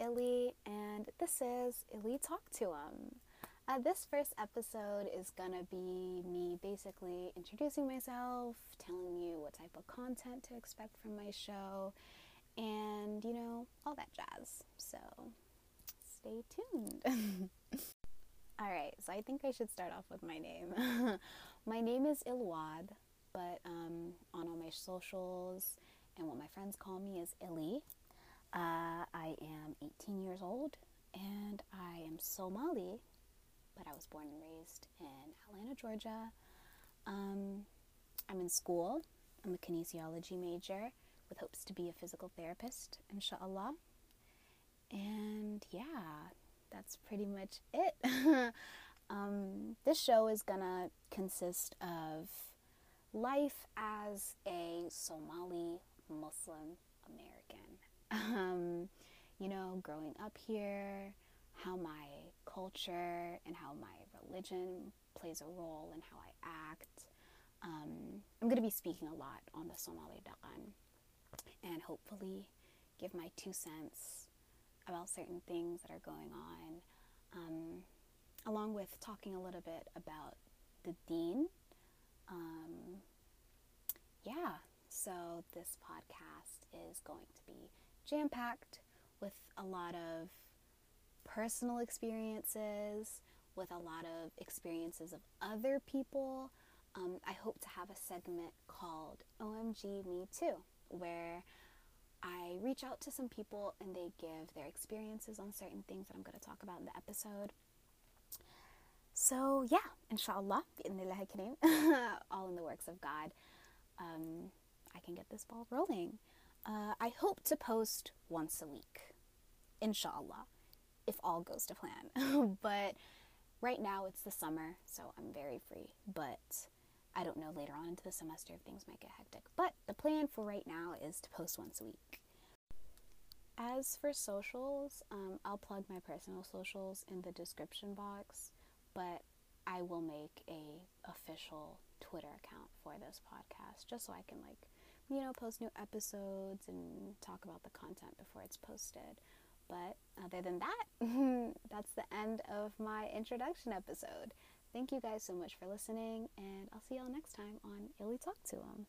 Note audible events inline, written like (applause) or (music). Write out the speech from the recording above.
Illy, and this is Illy Talk to Him. Uh, this first episode is gonna be me basically introducing myself, telling you what type of content to expect from my show, and you know, all that jazz. So stay tuned. (laughs) all right, so I think I should start off with my name. (laughs) my name is Ilwad, but um, on all my socials and what my friends call me is Illy. Uh, I am 18 years old and I am Somali, but I was born and raised in Atlanta, Georgia. Um, I'm in school. I'm a kinesiology major with hopes to be a physical therapist, inshallah. And yeah, that's pretty much it. (laughs) um, this show is gonna consist of life as a Somali Muslim American growing up here, how my culture and how my religion plays a role in how I act. Um, I'm going to be speaking a lot on the Somali Dhaqan and hopefully give my two cents about certain things that are going on, um, along with talking a little bit about the deen. Um, yeah, so this podcast is going to be jam packed with a lot of personal experiences, with a lot of experiences of other people. Um, I hope to have a segment called OMG Me Too, where I reach out to some people and they give their experiences on certain things that I'm going to talk about in the episode. So, yeah, inshallah, (laughs) all in the works of God, um, I can get this ball rolling. Uh, I hope to post once a week, inshallah, if all goes to plan. (laughs) but right now it's the summer, so I'm very free. But I don't know later on into the semester if things might get hectic. But the plan for right now is to post once a week. As for socials, um, I'll plug my personal socials in the description box, but I will make a official Twitter account for this podcast just so I can like you know, post new episodes and talk about the content before it's posted. But other than that, (laughs) that's the end of my introduction episode. Thank you guys so much for listening, and I'll see y'all next time on Illy Talk to Them.